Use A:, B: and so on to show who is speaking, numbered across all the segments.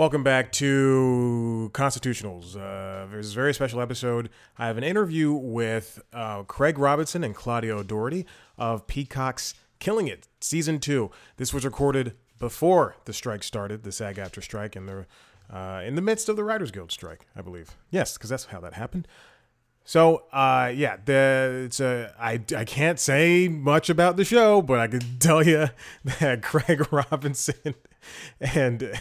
A: Welcome back to Constitutionals. Uh, there's a very special episode. I have an interview with uh, Craig Robinson and Claudia O'Doherty of Peacock's Killing It, Season 2. This was recorded before the strike started, the SAG-AFTRA strike, and the, uh, in the midst of the Writers Guild strike, I believe. Yes, because that's how that happened. So, uh, yeah, the, it's a, I, I can't say much about the show, but I can tell you that Craig Robinson and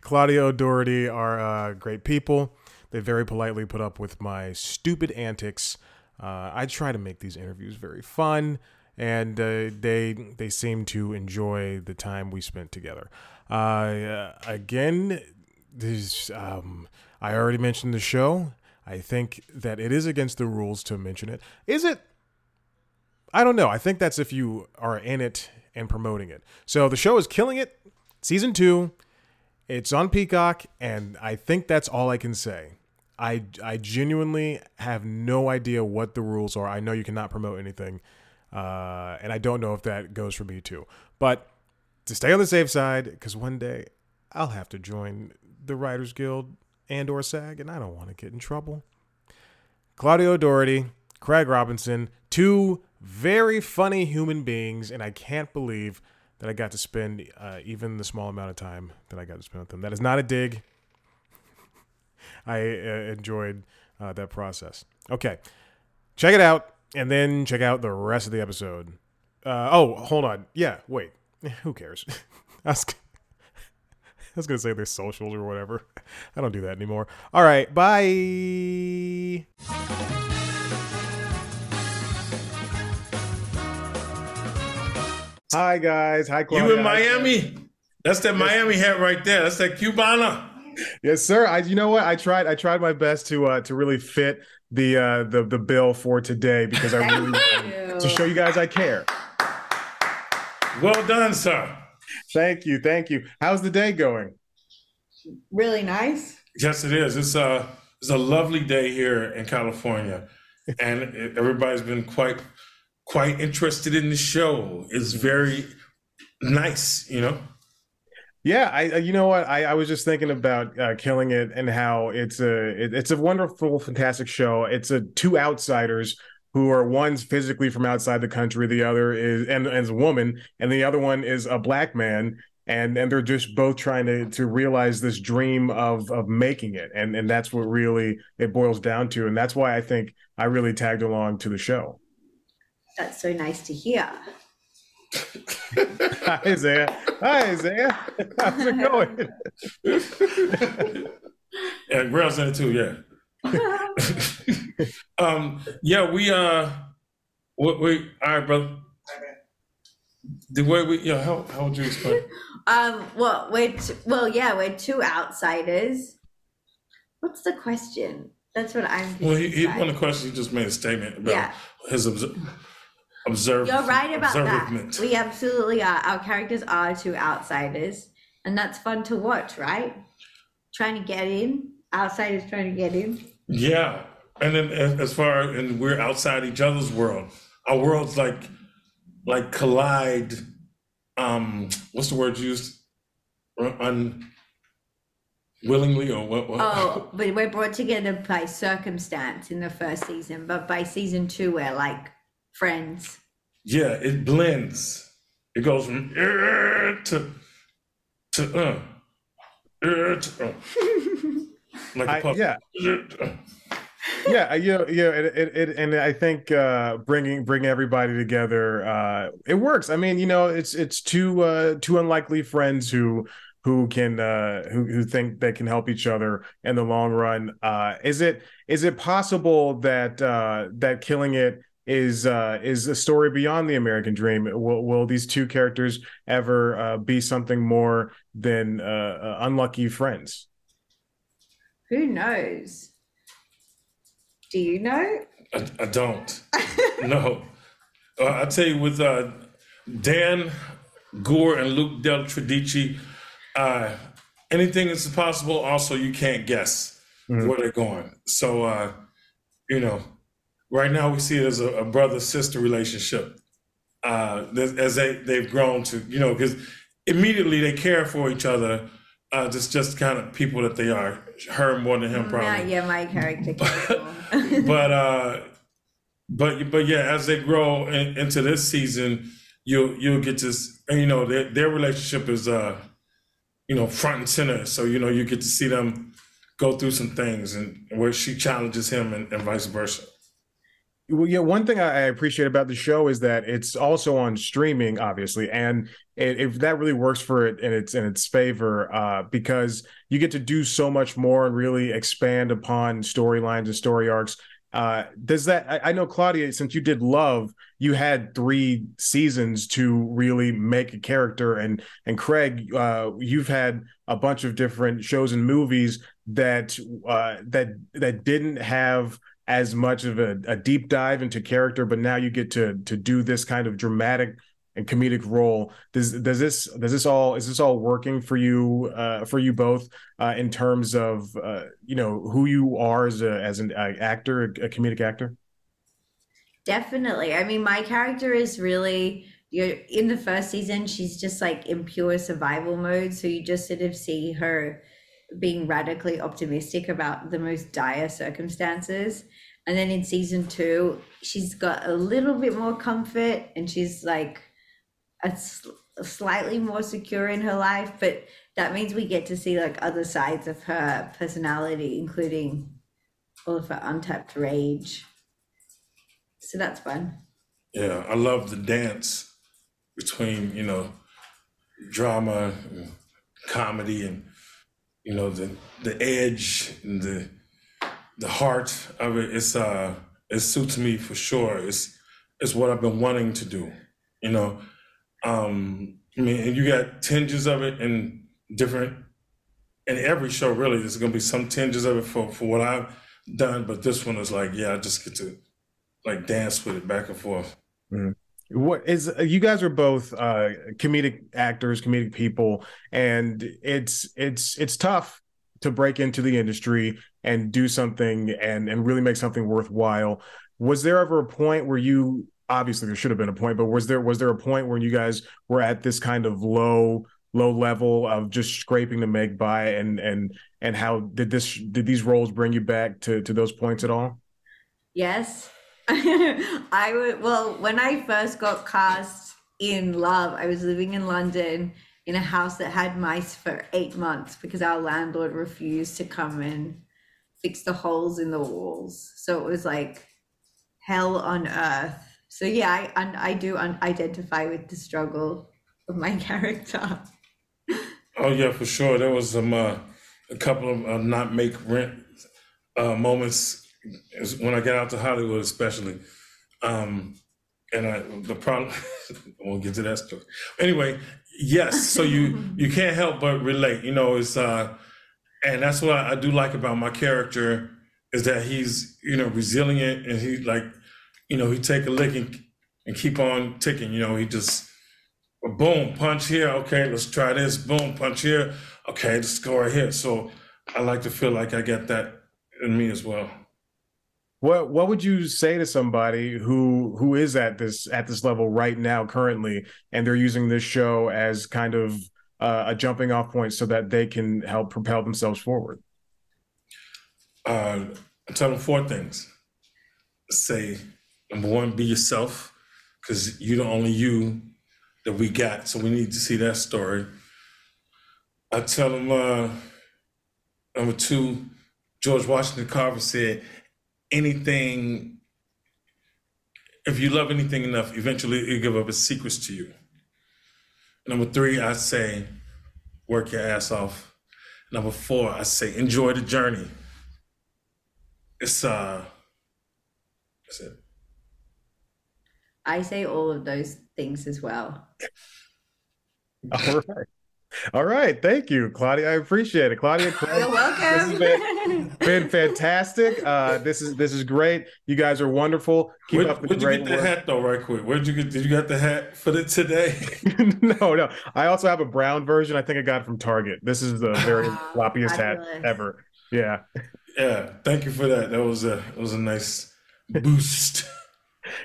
A: Claudia O'Doherty are uh, great people. They very politely put up with my stupid antics. Uh, I try to make these interviews very fun, and uh, they they seem to enjoy the time we spent together. Uh, again, this um, I already mentioned the show. I think that it is against the rules to mention it. Is it? I don't know. I think that's if you are in it and promoting it. So the show is killing it. Season two. It's on Peacock, and I think that's all I can say. I, I genuinely have no idea what the rules are. I know you cannot promote anything, uh, and I don't know if that goes for me too. But to stay on the safe side, because one day I'll have to join the Writers Guild and or SAG, and I don't want to get in trouble. Claudia O'Doherty, Craig Robinson, two very funny human beings, and I can't believe – that I got to spend uh, even the small amount of time that I got to spend with them. That is not a dig. I uh, enjoyed uh, that process. Okay, check it out, and then check out the rest of the episode. Uh, oh, hold on. Yeah, wait. Who cares? I was, I was gonna say their socials or whatever. I don't do that anymore. All right, bye. Hi guys. Hi
B: Claudia. You in Miami? That's that Miami hat right there. That's that Cubana.
A: Yes, sir. I you know what? I tried I tried my best to uh to really fit the uh the the bill for today because I really to show you guys I care.
B: Well done, sir.
A: Thank you. Thank you. How's the day going?
C: Really nice.
B: Yes, it is. It's a it's a lovely day here in California, and everybody's been quite quite interested in the show. It's very nice, you know.
A: Yeah, I you know what I, I was just thinking about uh, killing it and how it's a it, it's a wonderful, fantastic show. It's a two outsiders who are one's physically from outside the country, the other is and, and is a woman, and the other one is a black man, and and they're just both trying to to realize this dream of of making it, and and that's what really it boils down to, and that's why I think I really tagged along to the show.
C: That's so nice to hear.
A: Hi, Isaiah. Hi, Isaiah. How's it going?
B: yeah, Grail's in it too. Yeah. um. Yeah. We. Uh. What? We. All right, brother. The way we. Yeah. How. How would you explain?
C: um. Well, we're. T- well, yeah. We're two outsiders. What's the question? That's what I'm.
B: Well, he, he one of the questions he just made a statement about yeah. his observe.
C: You're right about that. We absolutely are. Our characters are two outsiders, and that's fun to watch, right? Trying to get in, outsiders trying to get in.
B: Yeah, and then as far and we're outside each other's world. Our worlds like like collide. Um, what's the word used? Un willingly or what, what?
C: Oh, but we're brought together by circumstance in the first season, but by season two, we're like friends.
B: Yeah, it blends. It goes from uh, to to uh, uh to uh.
A: like a puppet. yeah. yeah, you know, yeah, it, it, it, and I think uh, bringing bring everybody together, uh, it works. I mean, you know, it's it's two uh, two unlikely friends who who can uh, who who think they can help each other in the long run. Uh, is it is it possible that uh, that killing it is uh, is a story beyond the American dream. Will, will these two characters ever uh, be something more than uh, uh unlucky friends?
C: Who knows? Do you know?
B: I, I don't. no. Uh, I'll tell you with uh, Dan Goor and Luke Del Tredici, anything is possible. Also, you can't guess mm-hmm. where they're going. So, you know, right now we see it as a, a brother sister relationship uh, as they they've grown to you know because immediately they care for each other uh, just just kind of people that they are. Her more than him, mm, probably.
C: Yeah, yeah my character.
B: but, but uh, but but yeah, as they grow in, into this season, you'll you'll get to you know their their relationship is uh you know front and center. So you know you get to see them go through some things and where she challenges him and, and vice versa.
A: Well, yeah, one thing I appreciate about the show is that it's also on streaming, obviously, and if that really works for it in its in its favor, uh, because you get to do so much more and really expand upon storylines and story arcs. Uh, does that? I, I, know Claudia, since you did Love, you had three seasons to really make a character, and and Craig, uh, you've had a bunch of different shows and movies that uh, that that didn't have as much of a, a, deep dive into character, but now you get to to do this kind of dramatic and comedic role. Does does this does this all is this all working for you uh, for you both uh, in terms of uh, you know who you are as a as an uh, actor, a comedic actor?
C: Definitely. I mean, my character is really you're in the first season. She's just like in pure survival mode, so you just sort of see her being radically optimistic about the most dire circumstances. And then in season two, she's got a little bit more comfort and she's like a, a slightly more secure in her life. But that means we get to see like other sides of her personality, including all of her untapped rage. So that's fun.
B: Yeah, I love the dance between, you know, drama and comedy and you know the the edge and the the heart of it. it is uh it suits me for sure. It's it's what I've been wanting to do. You know, um, I mean, you got tinges of it in different in every show. Really, there's gonna be some tinges of it for for what I've done, but this one is like, yeah, I just get to like dance with it back and forth.
A: Mm-hmm what is you guys are both uh comedic actors comedic people and it's it's it's tough to break into the industry and do something and and really make something worthwhile. Was there ever a point where you obviously there should have been a point but was there was there a point where you guys were at this kind of low low level of just scraping to make by and and and how did this did these roles bring you back to to those points at all?
C: Yes I would well when I first got cast in Love, I was living in London in a house that had mice for eight months because our landlord refused to come and fix the holes in the walls. So it was like hell on earth. So yeah, I I do identify with the struggle of my character.
B: Oh yeah, for sure. There was some uh, a couple of uh, not make rent uh, moments when I got out to Hollywood, especially. Um, and I, the problem, I won't get to that story. Anyway, yes. So you you can't help but relate. You know, it's uh, and that's what I do like about my character is that he's you know resilient and he like you know he take a lick and, and keep on ticking. You know, he just boom punch here. Okay, let's try this. Boom punch here. Okay, let's score here. So I like to feel like I get that in me as well.
A: What what would you say to somebody who who is at this at this level right now currently, and they're using this show as kind of uh, a jumping off point so that they can help propel themselves forward?
B: Uh, I tell them four things. Say number one, be yourself, because you're the only you that we got. So we need to see that story. I tell them uh, number two, George Washington Carver said, anything, if you love anything enough, eventually it'll give up its secrets to you. Number three, I say, work your ass off. Number four, I say, enjoy the journey. It's uh, that's it.
C: I say all of those things as well.
A: all right. All right, thank you, Claudia. I appreciate it, Claudia.
C: Craig, You're welcome.
A: This has been, been fantastic. Uh, this is this is great. You guys are wonderful.
B: Keep Where, up the great work. where'd you get the work. hat though, right quick? Where'd you get? Did you get the hat for the today?
A: no, no. I also have a brown version. I think I got it from Target. This is the very floppiest hat ever. Yeah.
B: Yeah. Thank you for that. That was a that was a nice boost.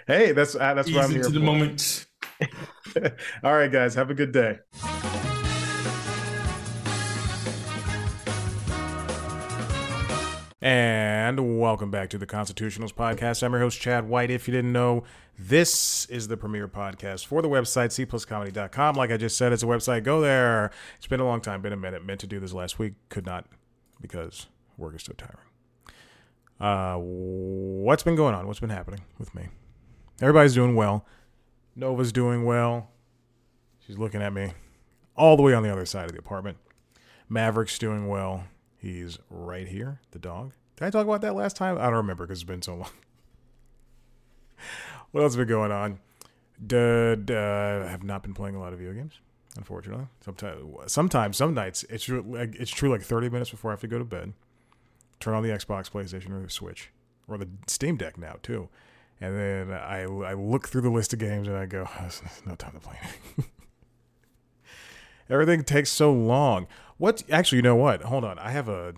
A: hey, that's uh, that's Ease what I'm here
B: to
A: for.
B: the moment.
A: All right, guys. Have a good day. And welcome back to the Constitutionals Podcast. I'm your host, Chad White. If you didn't know, this is the premier podcast for the website, cpluscomedy.com. Like I just said, it's a website. Go there. It's been a long time, been a minute. Meant to do this last week. Could not because work is so tiring. Uh, what's been going on? What's been happening with me? Everybody's doing well. Nova's doing well. She's looking at me all the way on the other side of the apartment. Maverick's doing well. He's right here, the dog. Did I talk about that last time? I don't remember because it's been so long. what else has been going on? Did, uh, I have not been playing a lot of video games, unfortunately. Sometimes, sometimes, some nights, it's true, like, it's true like 30 minutes before I have to go to bed. Turn on the Xbox, PlayStation, or the Switch, or the Steam Deck now, too. And then I, I look through the list of games and I go, oh, no time to play Everything takes so long. What? Actually, you know what? Hold on. I have a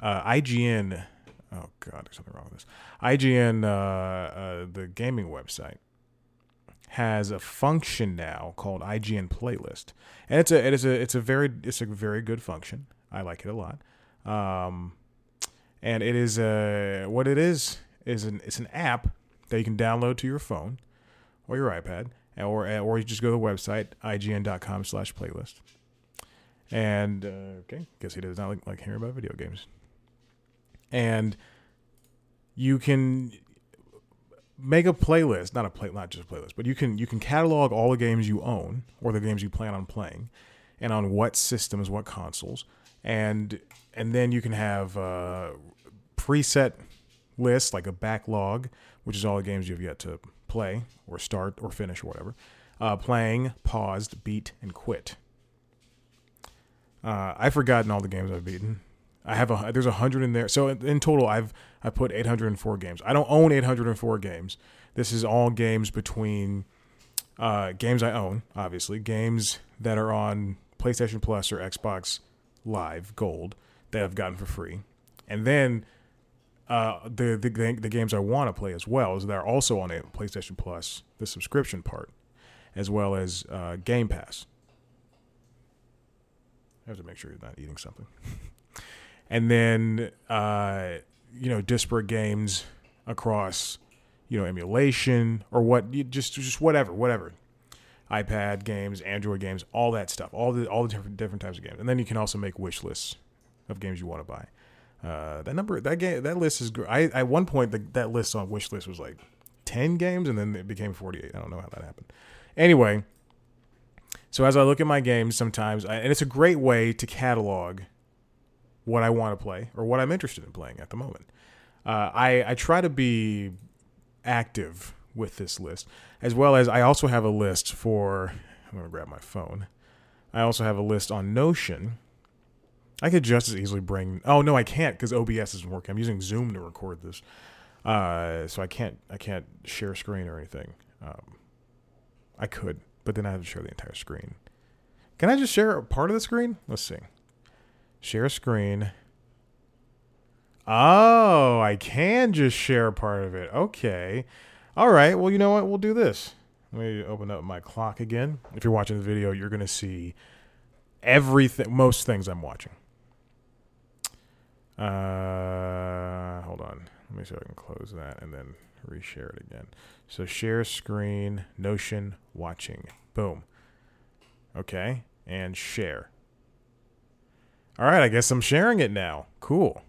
A: uh, IGN. Oh God, there's something wrong with this. IGN, uh, uh, the gaming website, has a function now called IGN Playlist, and it's a it is a it's a very it's a very good function. I like it a lot. Um, and it is a what it is is an it's an app that you can download to your phone or your iPad, or or you just go to the website ign.com/playlist and uh, okay, guess he does not like, like hearing about video games. And you can make a playlist, not a play, not just a playlist, but you can you can catalog all the games you own or the games you plan on playing, and on what systems, what consoles, and and then you can have a uh, preset lists like a backlog, which is all the games you've yet to play or start or finish or whatever, uh, playing, paused, beat, and quit. Uh, I've forgotten all the games I've beaten. I have a there's a hundred in there. So in total, I've I put 804 games. I don't own 804 games. This is all games between uh, games I own, obviously, games that are on PlayStation Plus or Xbox Live Gold that I've gotten for free, and then uh, the, the the games I want to play as well is that are also on a PlayStation Plus, the subscription part, as well as uh, Game Pass. I have to make sure you're not eating something. and then, uh, you know, disparate games across, you know, emulation or what, just just whatever, whatever. iPad games, Android games, all that stuff, all the all the different different types of games, and then you can also make wish lists of games you want to buy. Uh, that number, that game, that list is. I at one point the, that list on wish list was like ten games, and then it became forty eight. I don't know how that happened. Anyway, so as I look at my games sometimes, I, and it's a great way to catalog what I want to play or what I'm interested in playing at the moment. Uh, I, I try to be active with this list, as well as I also have a list for. I'm going to grab my phone. I also have a list on Notion. I could just as easily bring. Oh no, I can't because OBS isn't working. I'm using Zoom to record this, uh, so I can't. I can't share screen or anything. Um, I could, but then I have to share the entire screen. Can I just share a part of the screen? Let's see. Share screen. Oh, I can just share part of it. Okay. All right. Well, you know what? We'll do this. Let me open up my clock again. If you're watching the video, you're going to see everything, most things I'm watching. Uh, hold on. Let me see if I can close that and then reshare it again. So share screen, Notion, watching. Boom. Okay. And share. All right. I guess I'm sharing it now. Cool.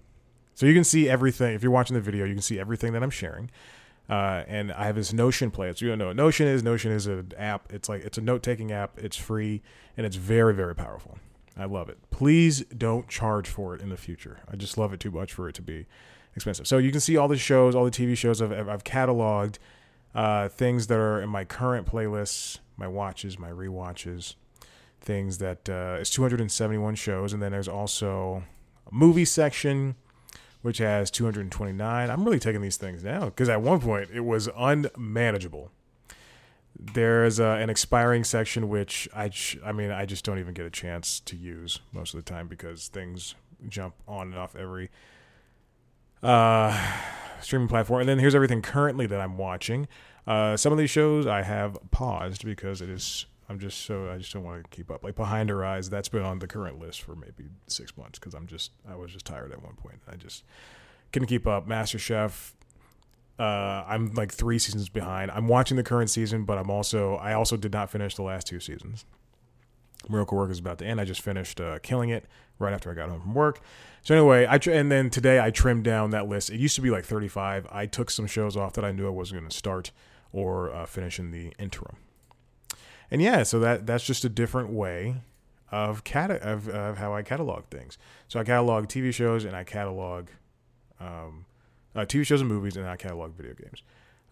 A: So you can see everything. If you're watching the video, you can see everything that I'm sharing. Uh, and I have this Notion play. So you don't know what Notion is. Notion is an app. It's like it's a note taking app. It's free and it's very very powerful. I love it. Please don't charge for it in the future. I just love it too much for it to be expensive. So you can see all the shows, all the TV shows I've, I've cataloged, uh, things that are in my current playlists, my watches, my re-watches, things that uh, it's 271 shows, and then there's also a movie section which has 229. I'm really taking these things now because at one point it was unmanageable. There's uh, an expiring section which I, ch- I mean, I just don't even get a chance to use most of the time because things jump on and off every uh, streaming platform. And then here's everything currently that I'm watching. Uh, some of these shows I have paused because it is. I'm just so I just don't want to keep up. Like Behind Her Eyes, that's been on the current list for maybe six months because I'm just I was just tired at one point. I just couldn't keep up. Master Chef, Uh, I'm like three seasons behind. I'm watching the current season, but I'm also I also did not finish the last two seasons. Miracle Work is about to end. I just finished uh, Killing It right after I got home from work. So anyway, I tr- and then today I trimmed down that list. It used to be like 35. I took some shows off that I knew I wasn't going to start or uh, finish in the interim. And yeah, so that that's just a different way of cat of, of how I catalog things. So I catalog TV shows and I catalog um, uh, TV shows and movies, and I catalog video games.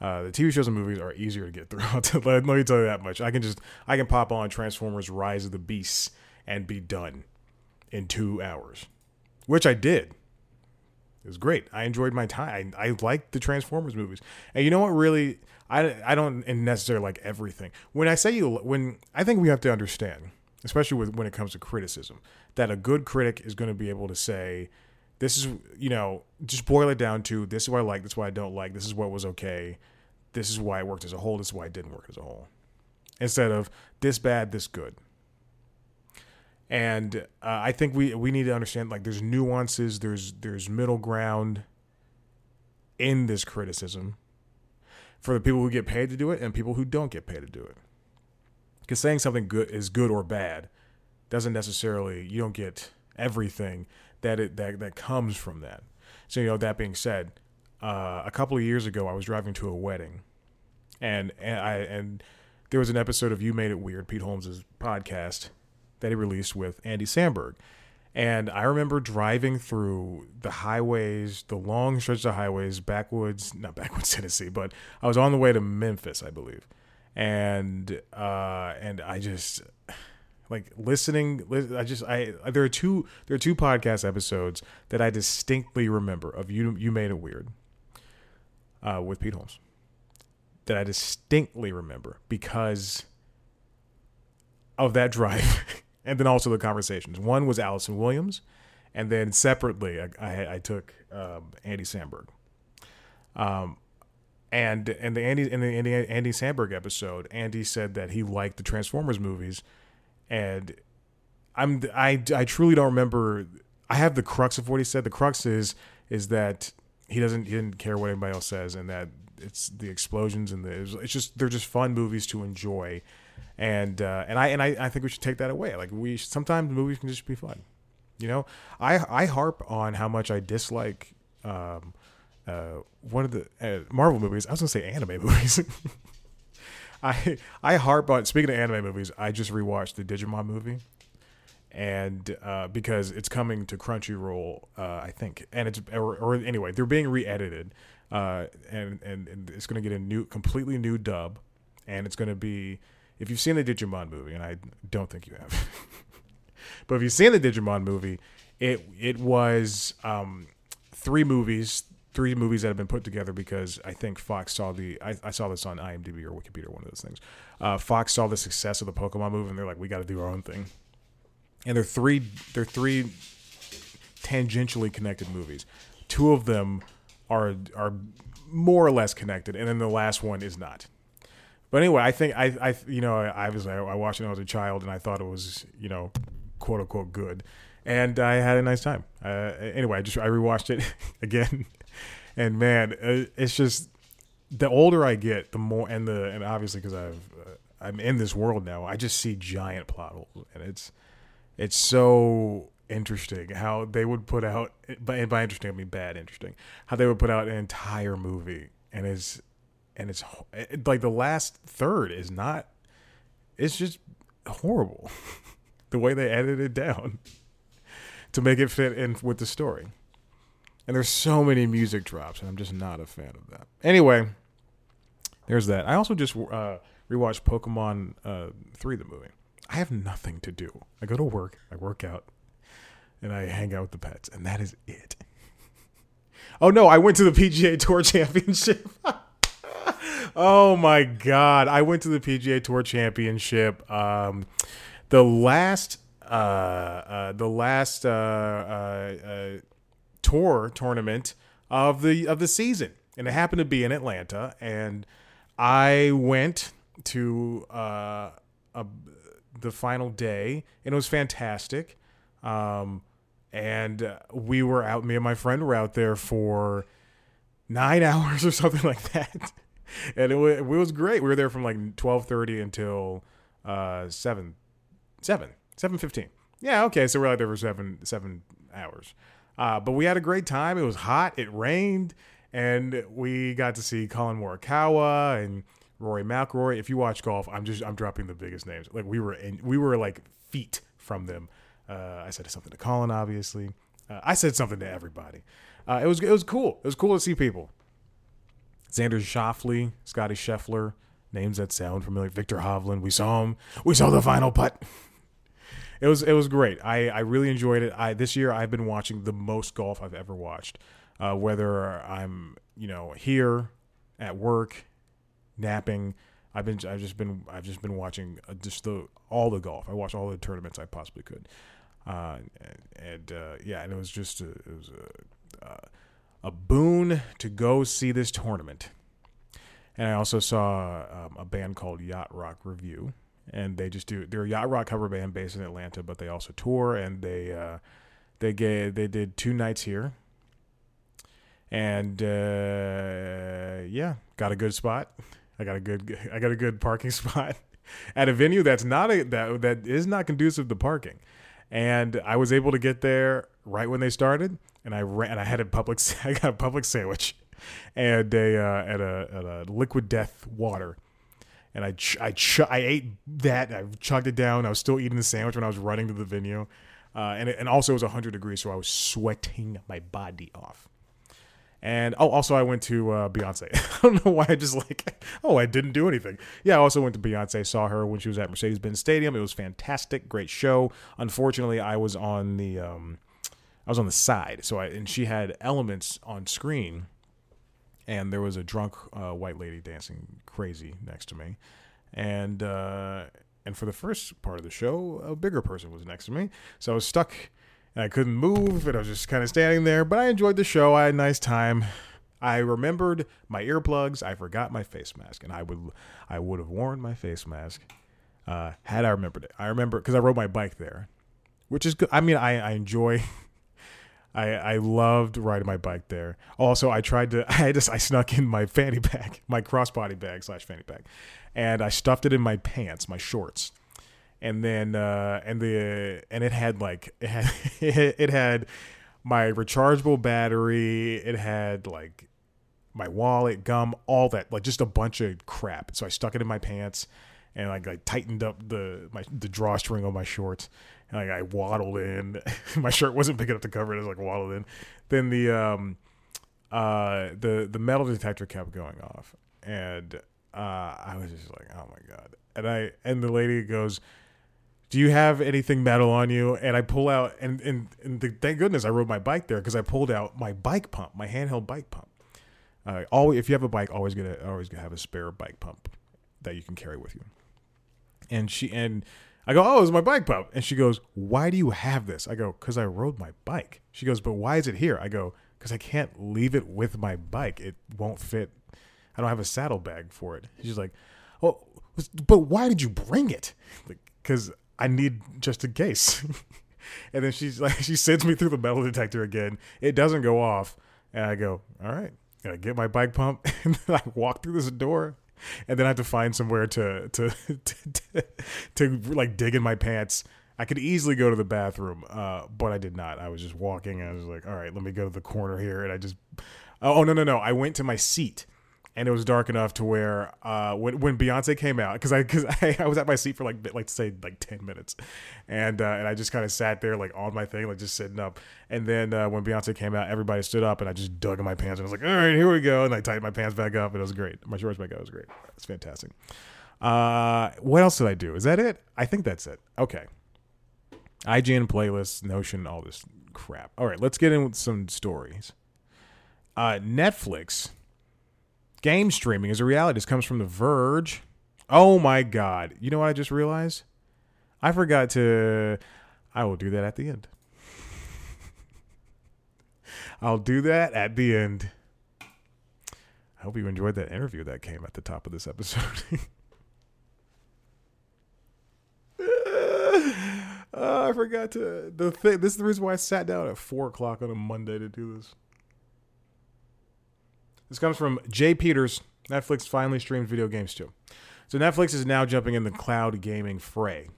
A: Uh, the TV shows and movies are easier to get through. let, me tell you that much. I can just I can pop on Transformers: Rise of the Beasts and be done in two hours, which I did. It was great. I enjoyed my time. I, I liked the Transformers movies, and you know what? Really, I I don't necessarily like everything. When I say you, when I think we have to understand, especially with when it comes to criticism, that a good critic is going to be able to say, this is you know just boil it down to this is what I like, this is what I don't like, this is what was okay, this is why it worked as a whole, this is why it didn't work as a whole, instead of this bad, this good. And uh, I think we we need to understand like there's nuances, there's there's middle ground in this criticism for the people who get paid to do it and people who don't get paid to do it. Because saying something good is good or bad doesn't necessarily you don't get everything that it that that comes from that. So you know that being said, uh, a couple of years ago I was driving to a wedding, and and I and there was an episode of You Made It Weird, Pete Holmes's podcast that he released with Andy Samberg. And I remember driving through the highways, the long stretch of highways, backwoods, not backwoods Tennessee, but I was on the way to Memphis, I believe. And uh and I just like listening i just i there are two there are two podcast episodes that i distinctly remember of you you made it weird uh, with pete holmes that i distinctly remember because of that drive and then also the conversations one was allison williams and then separately i, I, I took um, andy samberg um, and and the Andy in the Andy Andy Samberg episode, Andy said that he liked the Transformers movies and I'm I I truly don't remember. I have the crux of what he said. The crux is is that he doesn't he didn't care what anybody else says, and that it's the explosions and the it's just they're just fun movies to enjoy, and uh, and I and I, I think we should take that away. Like we sometimes movies can just be fun, you know. I I harp on how much I dislike. Um, uh, one of the uh, Marvel movies. I was gonna say anime movies. I I harp on speaking of anime movies. I just rewatched the Digimon movie, and uh, because it's coming to Crunchyroll, uh, I think, and it's or, or, anyway, they're being re-edited, uh, and, and and it's going to get a new, completely new dub, and it's going to be if you've seen the Digimon movie, and I don't think you have, but if you've seen the Digimon movie, it it was um, three movies three movies that have been put together because I think Fox saw the I, I saw this on IMDb or Wikipedia, one of those things. Uh, Fox saw the success of the Pokemon movie and they're like, we got to do our own thing. And they're three they're three tangentially connected movies. Two of them are are more or less connected, and then the last one is not. But anyway, I think I I you know I, I was I watched it when I was a child and I thought it was you know quote unquote good and I had a nice time. Uh, anyway, I just I rewatched it again and man, uh, it's just the older I get, the more and the and obviously because I've uh, I'm in this world now, I just see giant plot holes, and it's it's so interesting how they would put out by by interesting I mean bad interesting how they would put out an entire movie and it's and it's it, like the last third is not it's just horrible the way they edited it down to make it fit in with the story. And there's so many music drops, and I'm just not a fan of that. Anyway, there's that. I also just uh, rewatched Pokemon uh, 3, the movie. I have nothing to do. I go to work, I work out, and I hang out with the pets, and that is it. oh no, I went to the PGA Tour Championship. oh my god, I went to the PGA Tour Championship. Um, the last, uh, uh, the last uh, uh, uh tour tournament of the of the season, and it happened to be in Atlanta. And I went to uh, a, the final day, and it was fantastic. Um, and uh, we were out. Me and my friend were out there for nine hours or something like that, and it was, it was great. We were there from like twelve thirty until uh, seven, seven, seven fifteen. Yeah, okay, so we're out there for seven seven hours. Uh, but we had a great time. It was hot. It rained, and we got to see Collin Morikawa and Rory McIlroy. If you watch golf, I'm just I'm dropping the biggest names. Like we were in, we were like feet from them. Uh, I said something to Collin, obviously. Uh, I said something to everybody. Uh, it was it was cool. It was cool to see people. Xander Schauffele, Scotty Scheffler, names that sound familiar. Viktor Hovland, we saw him. We saw the final putt. It was it was great. I, I really enjoyed it. I this year I've been watching the most golf I've ever watched. Uh, whether I'm you know here at work, napping, I've been I've just been I've just been watching uh, just the all the golf. I watched all the tournaments I possibly could, uh, and, uh, yeah, and it was just a, it was a, uh, a boon to go see this tournament. And I also saw um, a band called Yacht Rock Revue, and they just do they're a yacht rock cover band based in Atlanta, but they also tour and they uh, they gave they did two nights here, and uh, yeah, got a good spot. I got a good I got a good parking spot at a venue that's not a that that is not conducive to parking, and I was able to get there right when they started, and I ran and I had a Publix I got a public sandwich, and a uh, at a at a liquid death water and I ch- I ch- I ate that. I chugged it down. I was still eating the sandwich when I was running to the venue, uh, and it, and also it was 100 degrees, so I was sweating my body off. And oh, also I went to uh, Beyonce. I don't know why I just like oh I didn't do anything. Yeah, I also went to Beyonce. Saw her when she was at Mercedes-Benz Stadium. It was fantastic, great show. Unfortunately, I was on the um, I was on the side, so I and she had elements on screen and there was a drunk uh, white lady dancing crazy next to me, and uh, and for the first part of the show, a bigger person was next to me, so I was stuck and I couldn't move, and I was just kind of standing there. But I enjoyed the show. I had a nice time. I remembered my earplugs. I forgot my face mask, and I would I would have worn my face mask uh, had I remembered it. I remember because I rode my bike there, which is good. I mean, I, I enjoy I, I loved riding my bike there. Also, I tried to I just I snuck in my fanny pack, my crossbody bag slash fanny pack, and I stuffed it in my pants, my shorts, and then uh, and the and it had like it had it had my rechargeable battery. It had like my wallet, gum, all that, like just a bunch of crap. So I stuck it in my pants and like I tightened up the my the drawstring on my shorts like I waddled in. My shirt wasn't big enough to cover it. I was like waddled in. Then the um uh the the metal detector kept going off, and uh I was just like, oh my god. And I and the lady goes, "Do you have anything metal on you?" And I pull out and and, and the, thank goodness I rode my bike there because I pulled out my bike pump, my handheld bike pump. Uh, always, if you have a bike, always get a, always have a spare bike pump that you can carry with you. And she and I go, oh, it's my bike pump. And she goes, why do you have this? I go, because I rode my bike. She goes, but why is it here? I go, because I can't leave it with my bike. It won't fit. I don't have a saddlebag for it. She's like, oh, but why did you bring it? Because I need just in case. and then she's like, she sends me through the metal detector again. It doesn't go off. And I go, all right, I get my bike pump. and I walk through this door and then I have to find somewhere to to to, to, to like dig in my pants. I could easily go to the bathroom, uh, but I did not. I was just walking, and I was like, "All right, let me go to the corner here," and I just, oh no no no! I went to my seat, and it was dark enough to where uh, when when Beyonce came out, because I because I, I, was at my seat for like like say like ten minutes, and uh, and I just kind of sat there like on my thing, like just sitting up. And then uh, when Beyonce came out, everybody stood up, and I just dug in my pants, and I was like, all right, here we go, and I tightened my pants back up, and it was great. My shorts back up was great. It's fantastic. Uh, what else did I do? Is that it? I think that's it. Okay. IGN playlists, Notion, all this crap. All right, let's get in with some stories. Uh, Netflix Game streaming is a reality. This comes from The Verge. Oh my God. You know what I just realized? I forgot to. I will do that at the end. I'll do that at the end. I hope you enjoyed that interview that came at the top of this episode. uh, I forgot to the thing. This is the reason why I sat down at four o'clock on a Monday to do this. This comes from Jay Peters. Netflix finally streamed video games too. So Netflix is now jumping in the cloud gaming fray.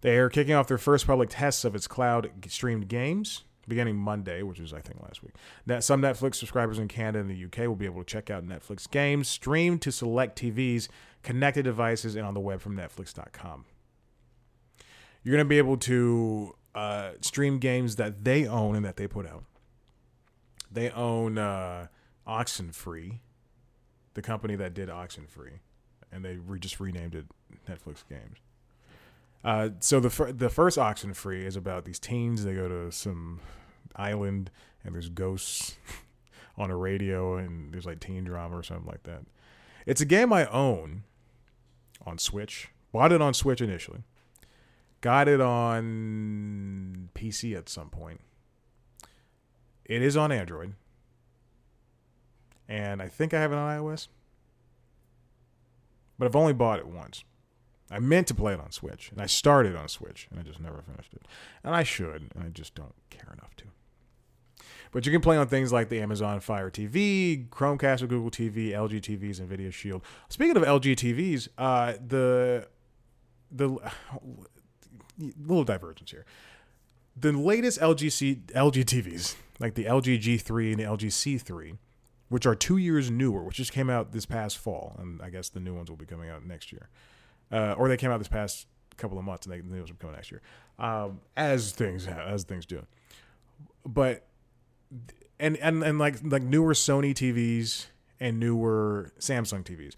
A: They are kicking off their first public tests of its cloud streamed games beginning Monday, which was I think last week. Now, some Netflix subscribers in Canada and the UK will be able to check out Netflix games streamed to select TVs, connected devices, and on the web from Netflix.com. You're going to be able to uh, stream games that they own and that they put out. They own uh, Oxenfree, the company that did Oxenfree, and they re- just renamed it Netflix Games. Uh, so the fir- the first Oxenfree is about these teens. They go to some island and there's ghosts on a radio and there's like teen drama or something like that. It's a game I own on Switch. Bought it on Switch initially. Got it on PC at some point. It is on Android. And I think I have it on iOS. But I've only bought it once. I meant to play it on Switch, and I started on Switch, and I just never finished it. And I should, and I just don't care enough to. But you can play on things like the Amazon Fire TV, Chromecast or Google TV, LG TVs, and Nvidia Shield. Speaking of LG TVs, uh, the the little divergence here. The latest LG C, LG TVs, like the LG G3 and the LG C3, which are two years newer, which just came out this past fall, and I guess the new ones will be coming out next year uh, or they came out this past couple of months, and they knew it was coming next year, um, as things as things do. But and and and like like newer Sony TVs and newer Samsung TVs,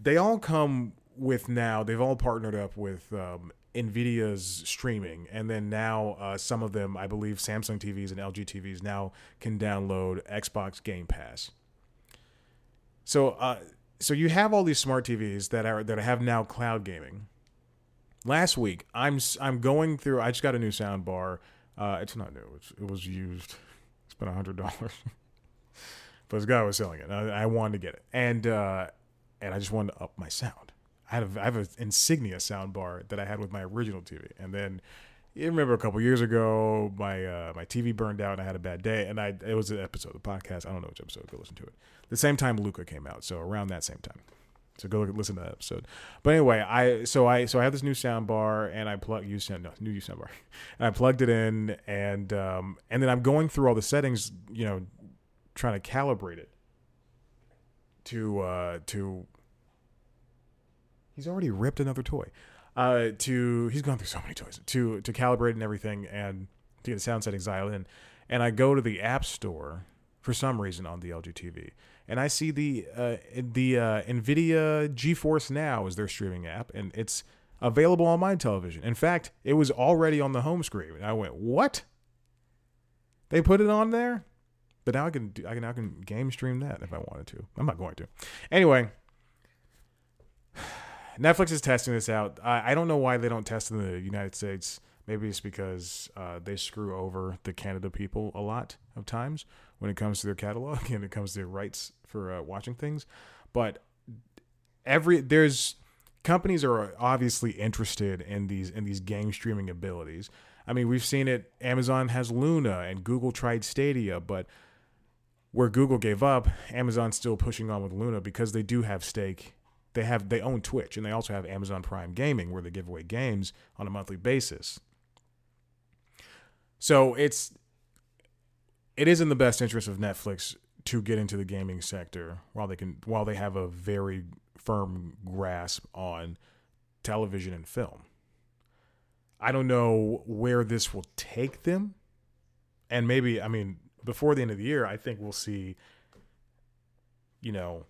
A: they all come with now. They've all partnered up with um, Nvidia's streaming, and then now uh, some of them, I believe, Samsung TVs and LG TVs now can download Xbox Game Pass. So. Uh, so you have all these smart TVs that are that have now cloud gaming. Last week, I'm I'm going through. I just got a new sound bar. Uh, it's not new. It's, it was used. It's been a hundred dollars, but this guy was selling it. I, I, wanted to get it, and uh, and I just wanted to up my sound. I have I have an Insignia sound bar that I had with my original TV, and then you remember a couple years ago, my uh, my TV burned out and I had a bad day, and I it was an episode of the podcast. I don't know which episode. Go listen to it. The same time Luca came out, so around that same time. So go look, listen to that episode. But anyway, I so I so I have this new sound bar and I plug use sound no new sound bar, and I plugged it in and um and then I'm going through all the settings, you know, trying to calibrate it to uh to. He's already ripped another toy uh, to he's gone through so many toys to to calibrate and everything and to get the sound settings dialed in. And I go to the app store for some reason on the LG TV, and I see the uh, the uh, Nvidia GeForce Now is their streaming app, and it's available on my television. In fact, it was already on the home screen. And I went, "What? They put it on there?" But now I can do, I can now can game stream that if I wanted to. I'm not going to. Anyway, Netflix is testing this out. I, I don't know why they don't test in the United States. Maybe it's because uh, they screw over the Canada people a lot of times when it comes to their catalog and it comes to their rights for uh, watching things. But every there's companies are obviously interested in these in these game streaming abilities. I mean, we've seen it. Amazon has Luna and Google tried Stadia, but where Google gave up, Amazon's still pushing on with Luna because they do have stake they have they own Twitch and they also have Amazon Prime Gaming where they give away games on a monthly basis. So it's it is in the best interest of Netflix to get into the gaming sector while they can while they have a very firm grasp on television and film. I don't know where this will take them. And maybe I mean before the end of the year I think we'll see you know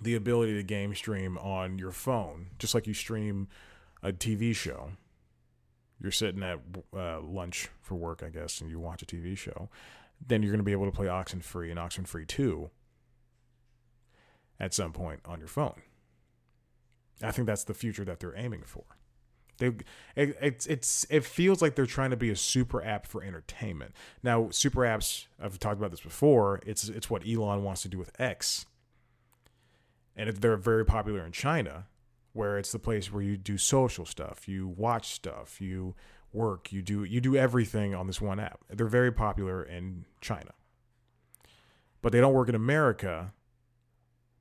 A: the ability to game stream on your phone, just like you stream a TV show. You're sitting at uh, lunch for work, I guess, and you watch a TV show. Then you're going to be able to play Oxenfree and Oxenfree 2 at some point on your phone. I think that's the future that they're aiming for. They, it, it's it's it feels like they're trying to be a super app for entertainment. Now, super apps, I've talked about this before. It's it's what Elon wants to do with X and they're very popular in China, where it's the place where you do social stuff, you watch stuff, you work, you do you do everything on this one app. They're very popular in China. But they don't work in America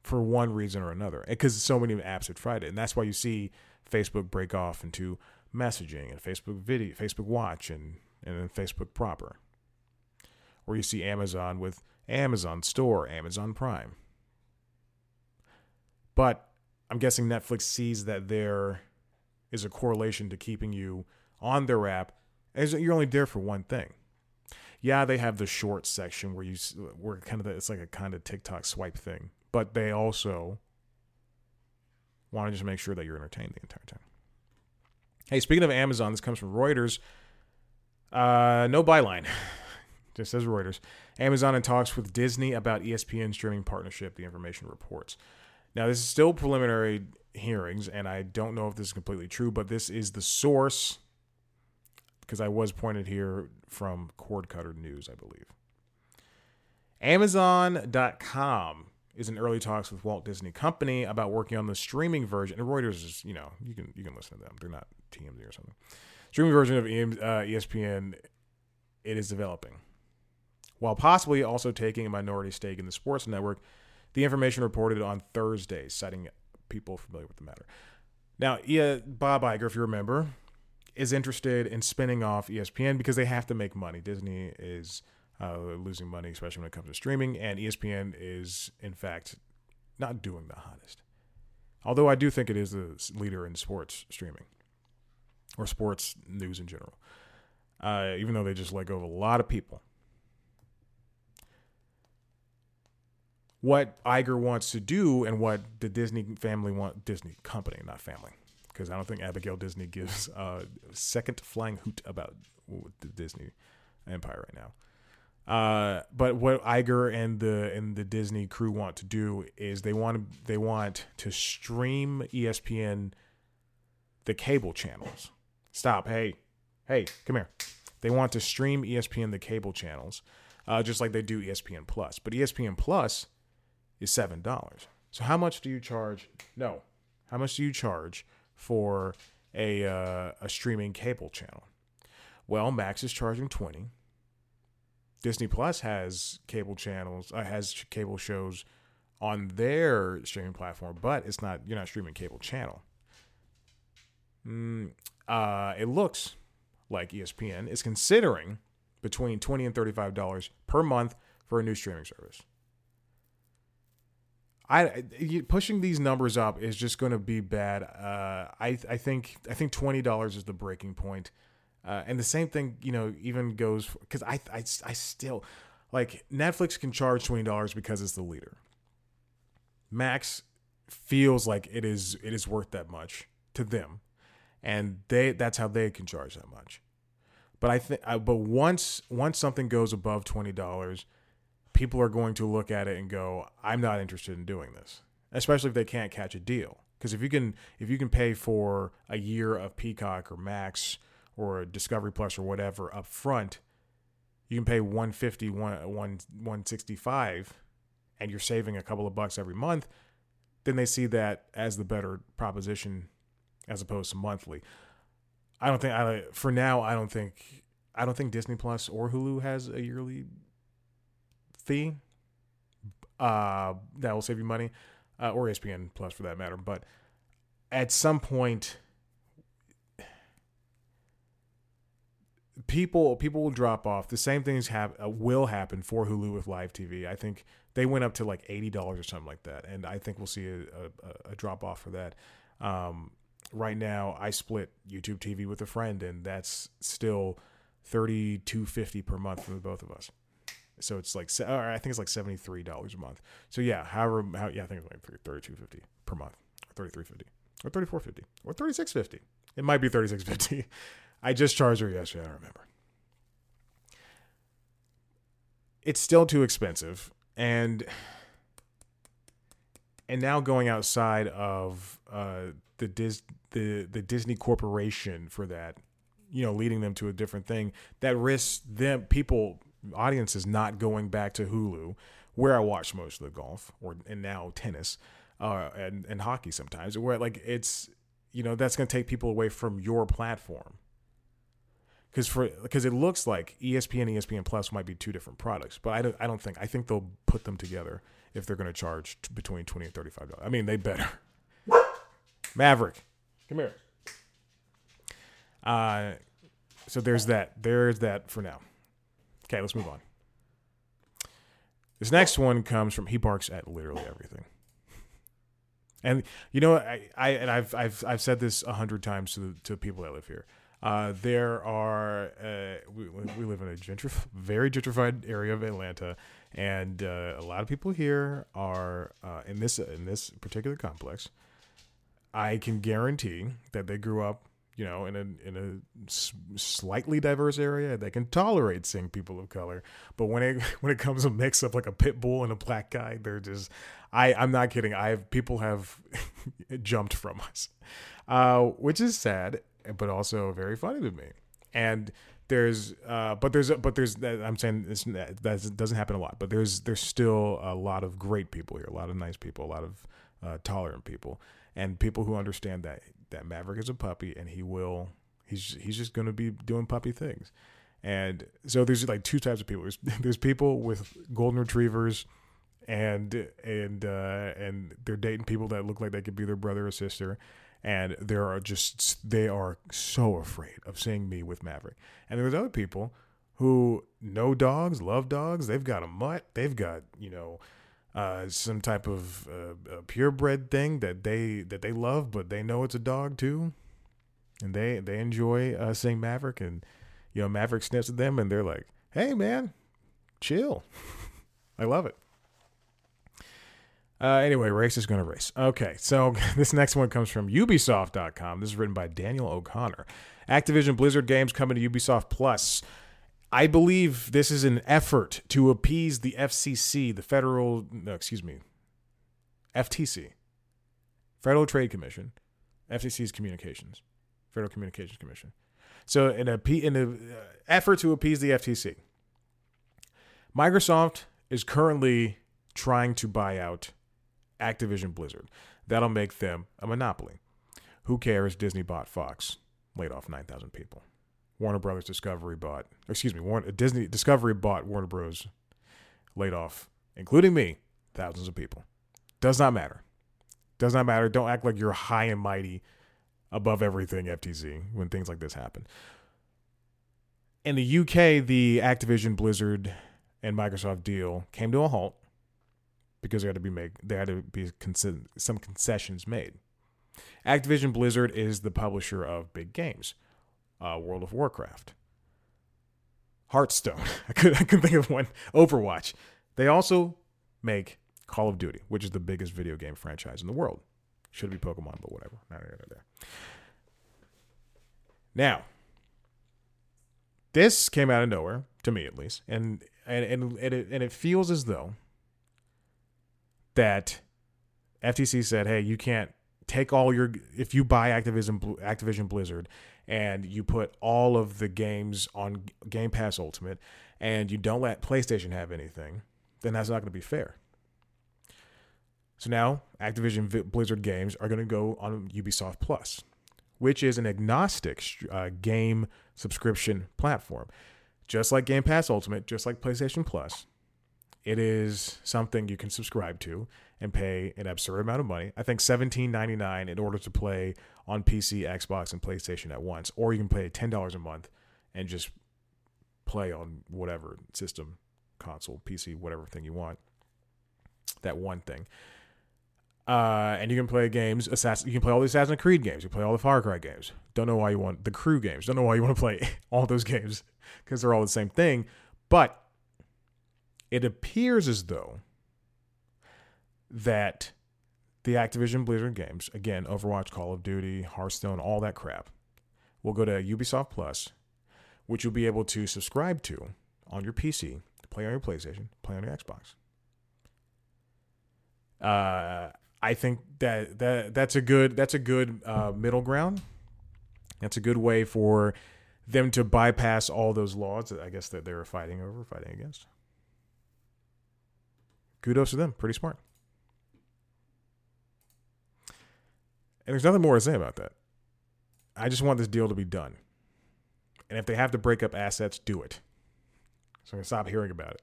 A: for one reason or another. Because so many apps have tried it. And that's why you see Facebook break off into messaging and Facebook video, Facebook watch and and then Facebook proper. Or you see Amazon with Amazon Store, Amazon Prime. But I'm guessing Netflix sees that there is a correlation to keeping you on their app as you're only there for one thing. Yeah, they have the short section where you where kind of the, it's like a kind of TikTok swipe thing, but they also want to just make sure that you're entertained the entire time. Hey, speaking of Amazon, this comes from Reuters. Uh, no byline, just says Reuters. Amazon in talks with Disney about ESPN streaming partnership. The information reports. Now, this is still preliminary hearings, and I don't know if this is completely true, but this is the source because I was pointed here from Cord Cutter News, I believe. Amazon.com is in early talks with Walt Disney Company about working on the streaming version. And Reuters is, you know, you can you can listen to them. They're not TMZ or something. Streaming version of uh, ESPN it is developing, while possibly also taking a minority stake in the sports network the information reported on Thursday, citing people familiar with the matter. Now, Bob Iger, if you remember, is interested in spinning off ESPN because they have to make money. Disney is uh, losing money, especially when it comes to streaming, and ESPN is, in fact, not doing the hottest. Although I do think it is the leader in sports streaming or sports news in general, uh, even though they just let go of a lot of people. What Iger wants to do and what the Disney family want Disney company, not family, because I don't think Abigail Disney gives a second flying hoot about the Disney empire right now. Uh, but what Iger and the and the Disney crew want to do is they want to they want to stream ESPN the cable channels. Stop. Hey, hey, come here. They want to stream ESPN the cable channels, uh, just like they do ESPN Plus. But ESPN Plus is seven dollars. So how much do you charge? No, how much do you charge for a uh, a streaming cable channel? Well, Max is charging twenty. Disney Plus has cable channels, uh, has cable shows on their streaming platform, but it's not you're not streaming cable channel. Mm, uh, it looks like ESPN is considering between twenty and thirty five dollars per month for a new streaming service. I pushing these numbers up is just going to be bad. Uh, I I think I think twenty dollars is the breaking point, uh, and the same thing you know even goes because I, I I still like Netflix can charge twenty dollars because it's the leader. Max feels like it is it is worth that much to them, and they that's how they can charge that much. But I think but once once something goes above twenty dollars people are going to look at it and go, "I'm not interested in doing this," especially if they can't catch a deal. Because if you can, if you can pay for a year of Peacock or Max or Discovery Plus or whatever up front, you can pay 150, 165, and you're saving a couple of bucks every month. Then they see that as the better proposition, as opposed to monthly. I don't think I for now. I don't think I don't think Disney Plus or Hulu has a yearly fee uh, that will save you money, uh, or ESPN Plus for that matter. But at some point, people people will drop off. The same things have uh, will happen for Hulu with live TV. I think they went up to like eighty dollars or something like that, and I think we'll see a, a, a drop off for that. Um, right now, I split YouTube TV with a friend, and that's still thirty two fifty per month for the both of us. So it's like, or I think it's like seventy three dollars a month. So yeah, however, how, yeah, I think it's like thirty two fifty per month, or thirty three fifty, or thirty four fifty, or thirty six fifty. It might be thirty six fifty. I just charged her yesterday. I don't remember. It's still too expensive, and and now going outside of uh, the Dis the the Disney Corporation for that, you know, leading them to a different thing that risks them people audiences not going back to Hulu, where I watch most of the golf or and now tennis, uh, and and hockey sometimes, where like it's you know that's going to take people away from your platform. Because for because it looks like ESPN ESPN Plus might be two different products, but I don't I don't think I think they'll put them together if they're going to charge t- between twenty and thirty five dollars. I mean they better. Maverick, come here. Uh, so there's that. There's that for now. Okay, let's move on. This next one comes from he barks at literally everything. And you know, I, I and I've I've I've said this a hundred times to the, to people that live here. Uh, there are uh, we, we live in a gentrif- very gentrified area of Atlanta, and uh, a lot of people here are uh, in this in this particular complex. I can guarantee that they grew up, you know, in a in a slightly diverse area. They can tolerate seeing people of color, but when it when it comes to mix up like a pit bull and a black guy, they're just. I I'm not kidding. I have people have jumped from us, uh, which is sad, but also very funny to me. And there's uh but there's but there's i'm saying this that doesn't happen a lot but there's there's still a lot of great people here a lot of nice people a lot of uh, tolerant people and people who understand that that maverick is a puppy and he will he's he's just going to be doing puppy things and so there's like two types of people there's, there's people with golden retrievers and and uh and they're dating people that look like they could be their brother or sister and there are just they are so afraid of seeing me with Maverick. And there's other people who know dogs, love dogs. They've got a mutt. They've got you know uh, some type of uh, purebred thing that they that they love, but they know it's a dog too, and they they enjoy uh, seeing Maverick. And you know Maverick sniffs at them, and they're like, "Hey man, chill." I love it. Uh, anyway, race is going to race. Okay, so this next one comes from Ubisoft.com. This is written by Daniel O'Connor. Activision Blizzard games coming to Ubisoft Plus. I believe this is an effort to appease the FCC, the federal, no, excuse me, FTC, Federal Trade Commission, FCC's communications, Federal Communications Commission. So, in a in a uh, effort to appease the FTC, Microsoft is currently trying to buy out Activision Blizzard. That'll make them a monopoly. Who cares? Disney bought Fox, laid off 9,000 people. Warner Brothers Discovery bought, excuse me, Warner, Disney Discovery bought Warner Bros. laid off, including me, thousands of people. Does not matter. Does not matter. Don't act like you're high and mighty above everything, FTC, when things like this happen. In the UK, the Activision Blizzard and Microsoft deal came to a halt because there had to be make there had to be some concessions made. Activision Blizzard is the publisher of big games, uh, World of Warcraft, Hearthstone. I could I could think of one. Overwatch. They also make Call of Duty, which is the biggest video game franchise in the world. Should be Pokemon, but whatever. Now, this came out of nowhere to me, at least, and and and, and it, and it feels as though that FTC said, "Hey, you can't take all your if you buy Activision Activision Blizzard and you put all of the games on Game Pass Ultimate and you don't let PlayStation have anything, then that's not going to be fair." So now Activision Blizzard games are going to go on Ubisoft Plus, which is an agnostic uh, game subscription platform. Just like Game Pass Ultimate, just like PlayStation Plus, it is something you can subscribe to and pay an absurd amount of money. I think $17.99 in order to play on PC, Xbox, and PlayStation at once. Or you can pay $10 a month and just play on whatever system, console, PC, whatever thing you want. That one thing. Uh, and you can play games. Assassin, you can play all the Assassin's Creed games. You can play all the Far Cry games. Don't know why you want the Crew games. Don't know why you want to play all those games because they're all the same thing. But it appears as though that the Activision Blizzard games, again, Overwatch, Call of Duty, Hearthstone, all that crap, will go to Ubisoft Plus, which you'll be able to subscribe to on your PC, play on your PlayStation, play on your Xbox. Uh, I think that, that that's a good that's a good uh, middle ground. That's a good way for them to bypass all those laws that I guess that they were fighting over, fighting against. Kudos to them. Pretty smart. And there's nothing more to say about that. I just want this deal to be done. And if they have to break up assets, do it. So I'm going to stop hearing about it.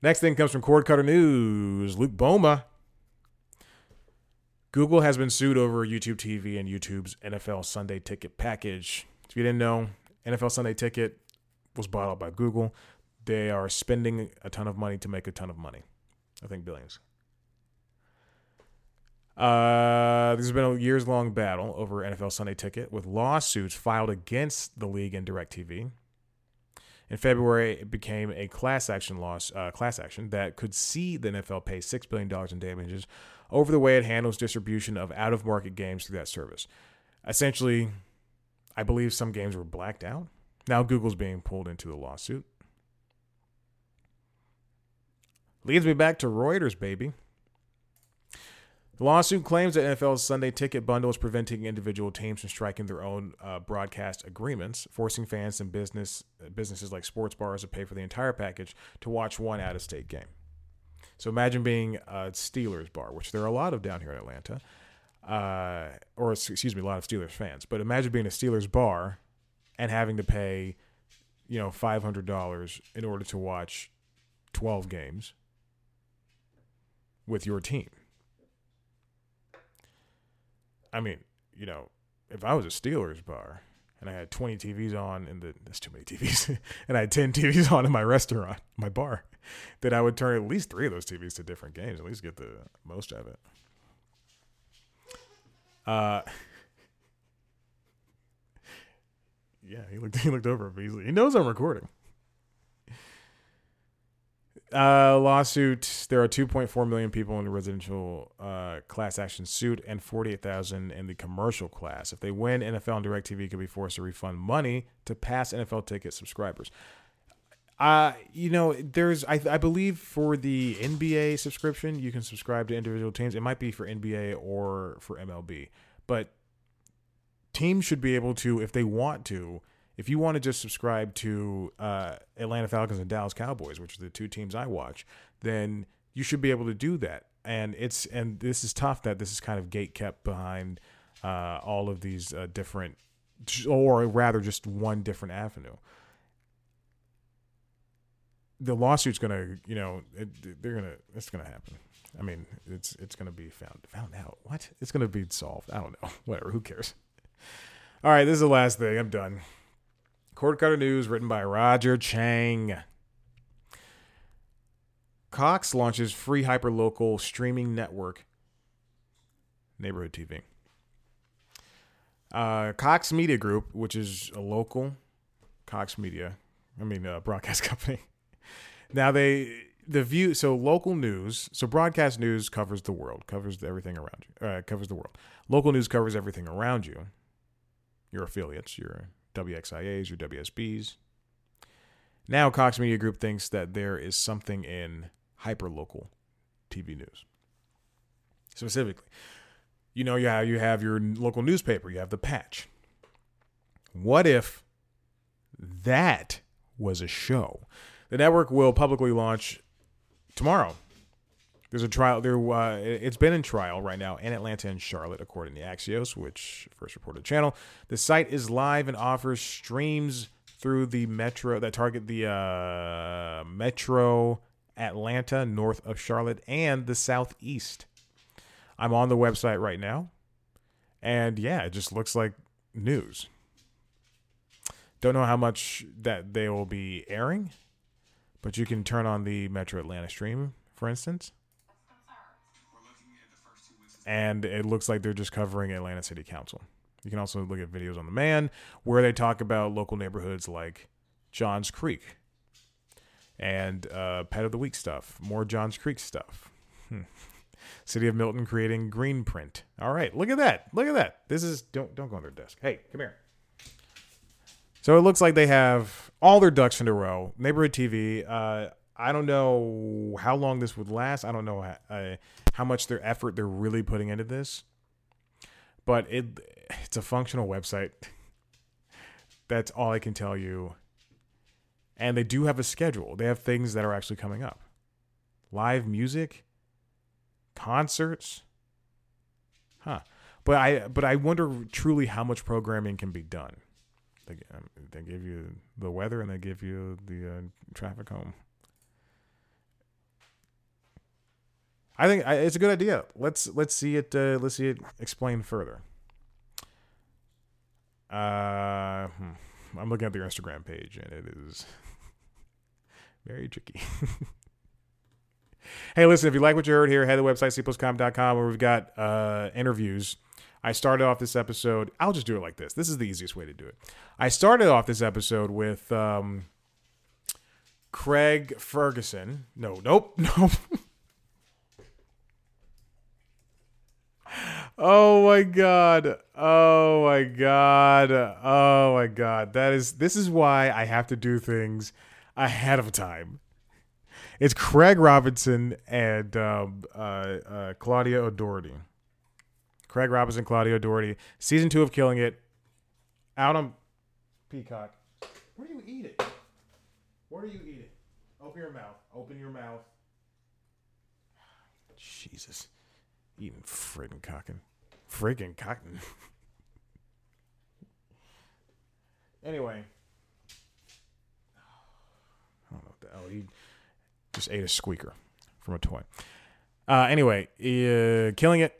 A: Next thing comes from Cord Cutter News. Luke Bouma. Google has been sued over YouTube TV and YouTube's NFL Sunday Ticket package. If you didn't know, NFL Sunday Ticket was bought out by Google. They are spending a ton of money to make a ton of money. I think billions. Uh, has been a years long battle over NFL Sunday Ticket with lawsuits filed against the league and DirecTV. In February, it became a class action loss, uh, class action that could see the NFL pay six billion dollars in damages over the way it handles distribution of out of market games through that service. Essentially, I believe some games were blacked out. Now Google's being pulled into the lawsuit. Leads me back to Reuters, baby. The lawsuit claims that NFL's Sunday ticket bundle is preventing individual teams from striking their own uh, broadcast agreements, forcing fans and business businesses like sports bars to pay for the entire package to watch one out-of-state game. So imagine being a Steelers bar, which there are a lot of down here in Atlanta, uh, or excuse me, a lot of Steelers fans. But imagine being a Steelers bar and having to pay, you know, five hundred dollars in order to watch twelve games with your team. I mean, you know, if I was a Steelers bar and I had 20 TVs on in the that's too many TVs and I had 10 TVs on in my restaurant, my bar, then I would turn at least 3 of those TVs to different games, at least get the most of it. Uh Yeah, he looked he looked over at. He knows I'm recording. Uh, lawsuit. There are 2.4 million people in the residential uh, class action suit and 48,000 in the commercial class. If they win, NFL and DirecTV could be forced to refund money to past NFL ticket subscribers. Uh, you know, there's I, I believe for the NBA subscription, you can subscribe to individual teams. It might be for NBA or for MLB, but teams should be able to, if they want to, if you want to just subscribe to uh, Atlanta Falcons and Dallas Cowboys, which are the two teams I watch, then you should be able to do that. And it's and this is tough that this is kind of gate kept behind uh, all of these uh, different, or rather, just one different avenue. The lawsuit's gonna, you know, it, they're gonna, it's gonna happen. I mean, it's it's gonna be found found out. What? It's gonna be solved. I don't know. Whatever. Who cares? All right, this is the last thing. I'm done. Cord Cutter News, written by Roger Chang. Cox launches free hyperlocal streaming network, Neighborhood TV. Uh, Cox Media Group, which is a local Cox Media, I mean, uh, broadcast company. now they the view so local news so broadcast news covers the world covers everything around you uh, covers the world local news covers everything around you your affiliates your WXIAs, your WSBs. Now, Cox Media Group thinks that there is something in hyperlocal TV news. Specifically, you know, yeah, you have your local newspaper, you have the patch. What if that was a show? The network will publicly launch tomorrow. There's a trial. There, uh, it's been in trial right now in Atlanta and Charlotte, according to Axios, which first reported the channel. The site is live and offers streams through the metro that target the uh, metro Atlanta, north of Charlotte, and the southeast. I'm on the website right now, and yeah, it just looks like news. Don't know how much that they will be airing, but you can turn on the Metro Atlanta stream, for instance and it looks like they're just covering Atlanta City Council. You can also look at videos on the man where they talk about local neighborhoods like Johns Creek and uh, Pet of the Week stuff, more Johns Creek stuff. Hmm. City of Milton creating green print. All right, look at that. Look at that. This is don't don't go on their desk. Hey, come here. So it looks like they have all their ducks in a row. Neighborhood TV. Uh, I don't know how long this would last. I don't know how, uh, how much their effort they're really putting into this, but it it's a functional website. That's all I can tell you. And they do have a schedule. They have things that are actually coming up. Live music, concerts, Huh. But I but I wonder truly how much programming can be done. They um, they give you the weather and they give you the uh, traffic home. I think it's a good idea. Let's let's see it. Uh, let's see it explained further. Uh, hmm. I'm looking at their Instagram page and it is very tricky. hey, listen, if you like what you heard here, head to the website cpluscom.com where we've got uh, interviews. I started off this episode. I'll just do it like this. This is the easiest way to do it. I started off this episode with um, Craig Ferguson. No, nope, nope. Oh my god. Oh my god. Oh my god. That is this is why I have to do things ahead of time. It's Craig Robinson and um, uh, uh, Claudia O'Doherty. Craig Robinson, Claudia O'Doherty. Season two of Killing It. Out on Peacock. Where do you eat it? Where do you eat it? Open your mouth. Open your mouth. Jesus. Eating friggin' cocking. Friggin' cotton. anyway. I don't know what the hell. He just ate a squeaker from a toy. Uh, anyway, uh, killing it.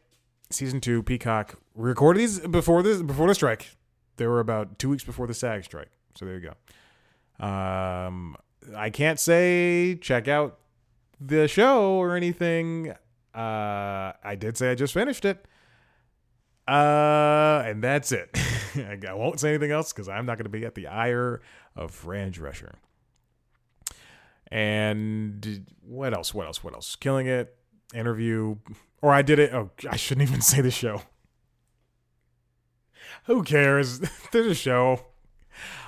A: Season two, Peacock. Recorded these before this before the strike. They were about two weeks before the SAG strike. So there you go. Um, I can't say check out the show or anything. Uh, I did say I just finished it. Uh, and that's it. I won't say anything else because I'm not going to be at the ire of Fran Drescher. And what else? What else? What else? Killing it. Interview. Or I did it. Oh, I shouldn't even say the show. Who cares? There's a show.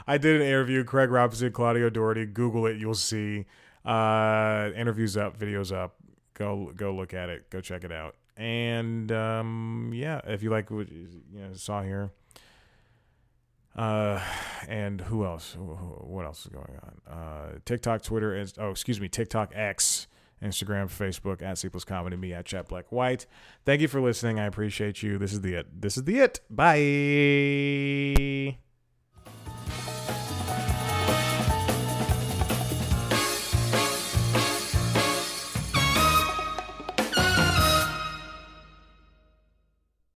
A: I did an interview. Craig Robinson, Claudia Doherty. Google it. You'll see. Uh, interviews up, videos up. Go go look at it. Go check it out. And um, yeah, if you like what you know, saw here. Uh, and who else? What else is going on? Uh, TikTok, Twitter, is oh, excuse me, TikTok X, Instagram, Facebook at C plus comedy, me at Chad Black White. Thank you for listening. I appreciate you. This is the it. This is the it. Bye.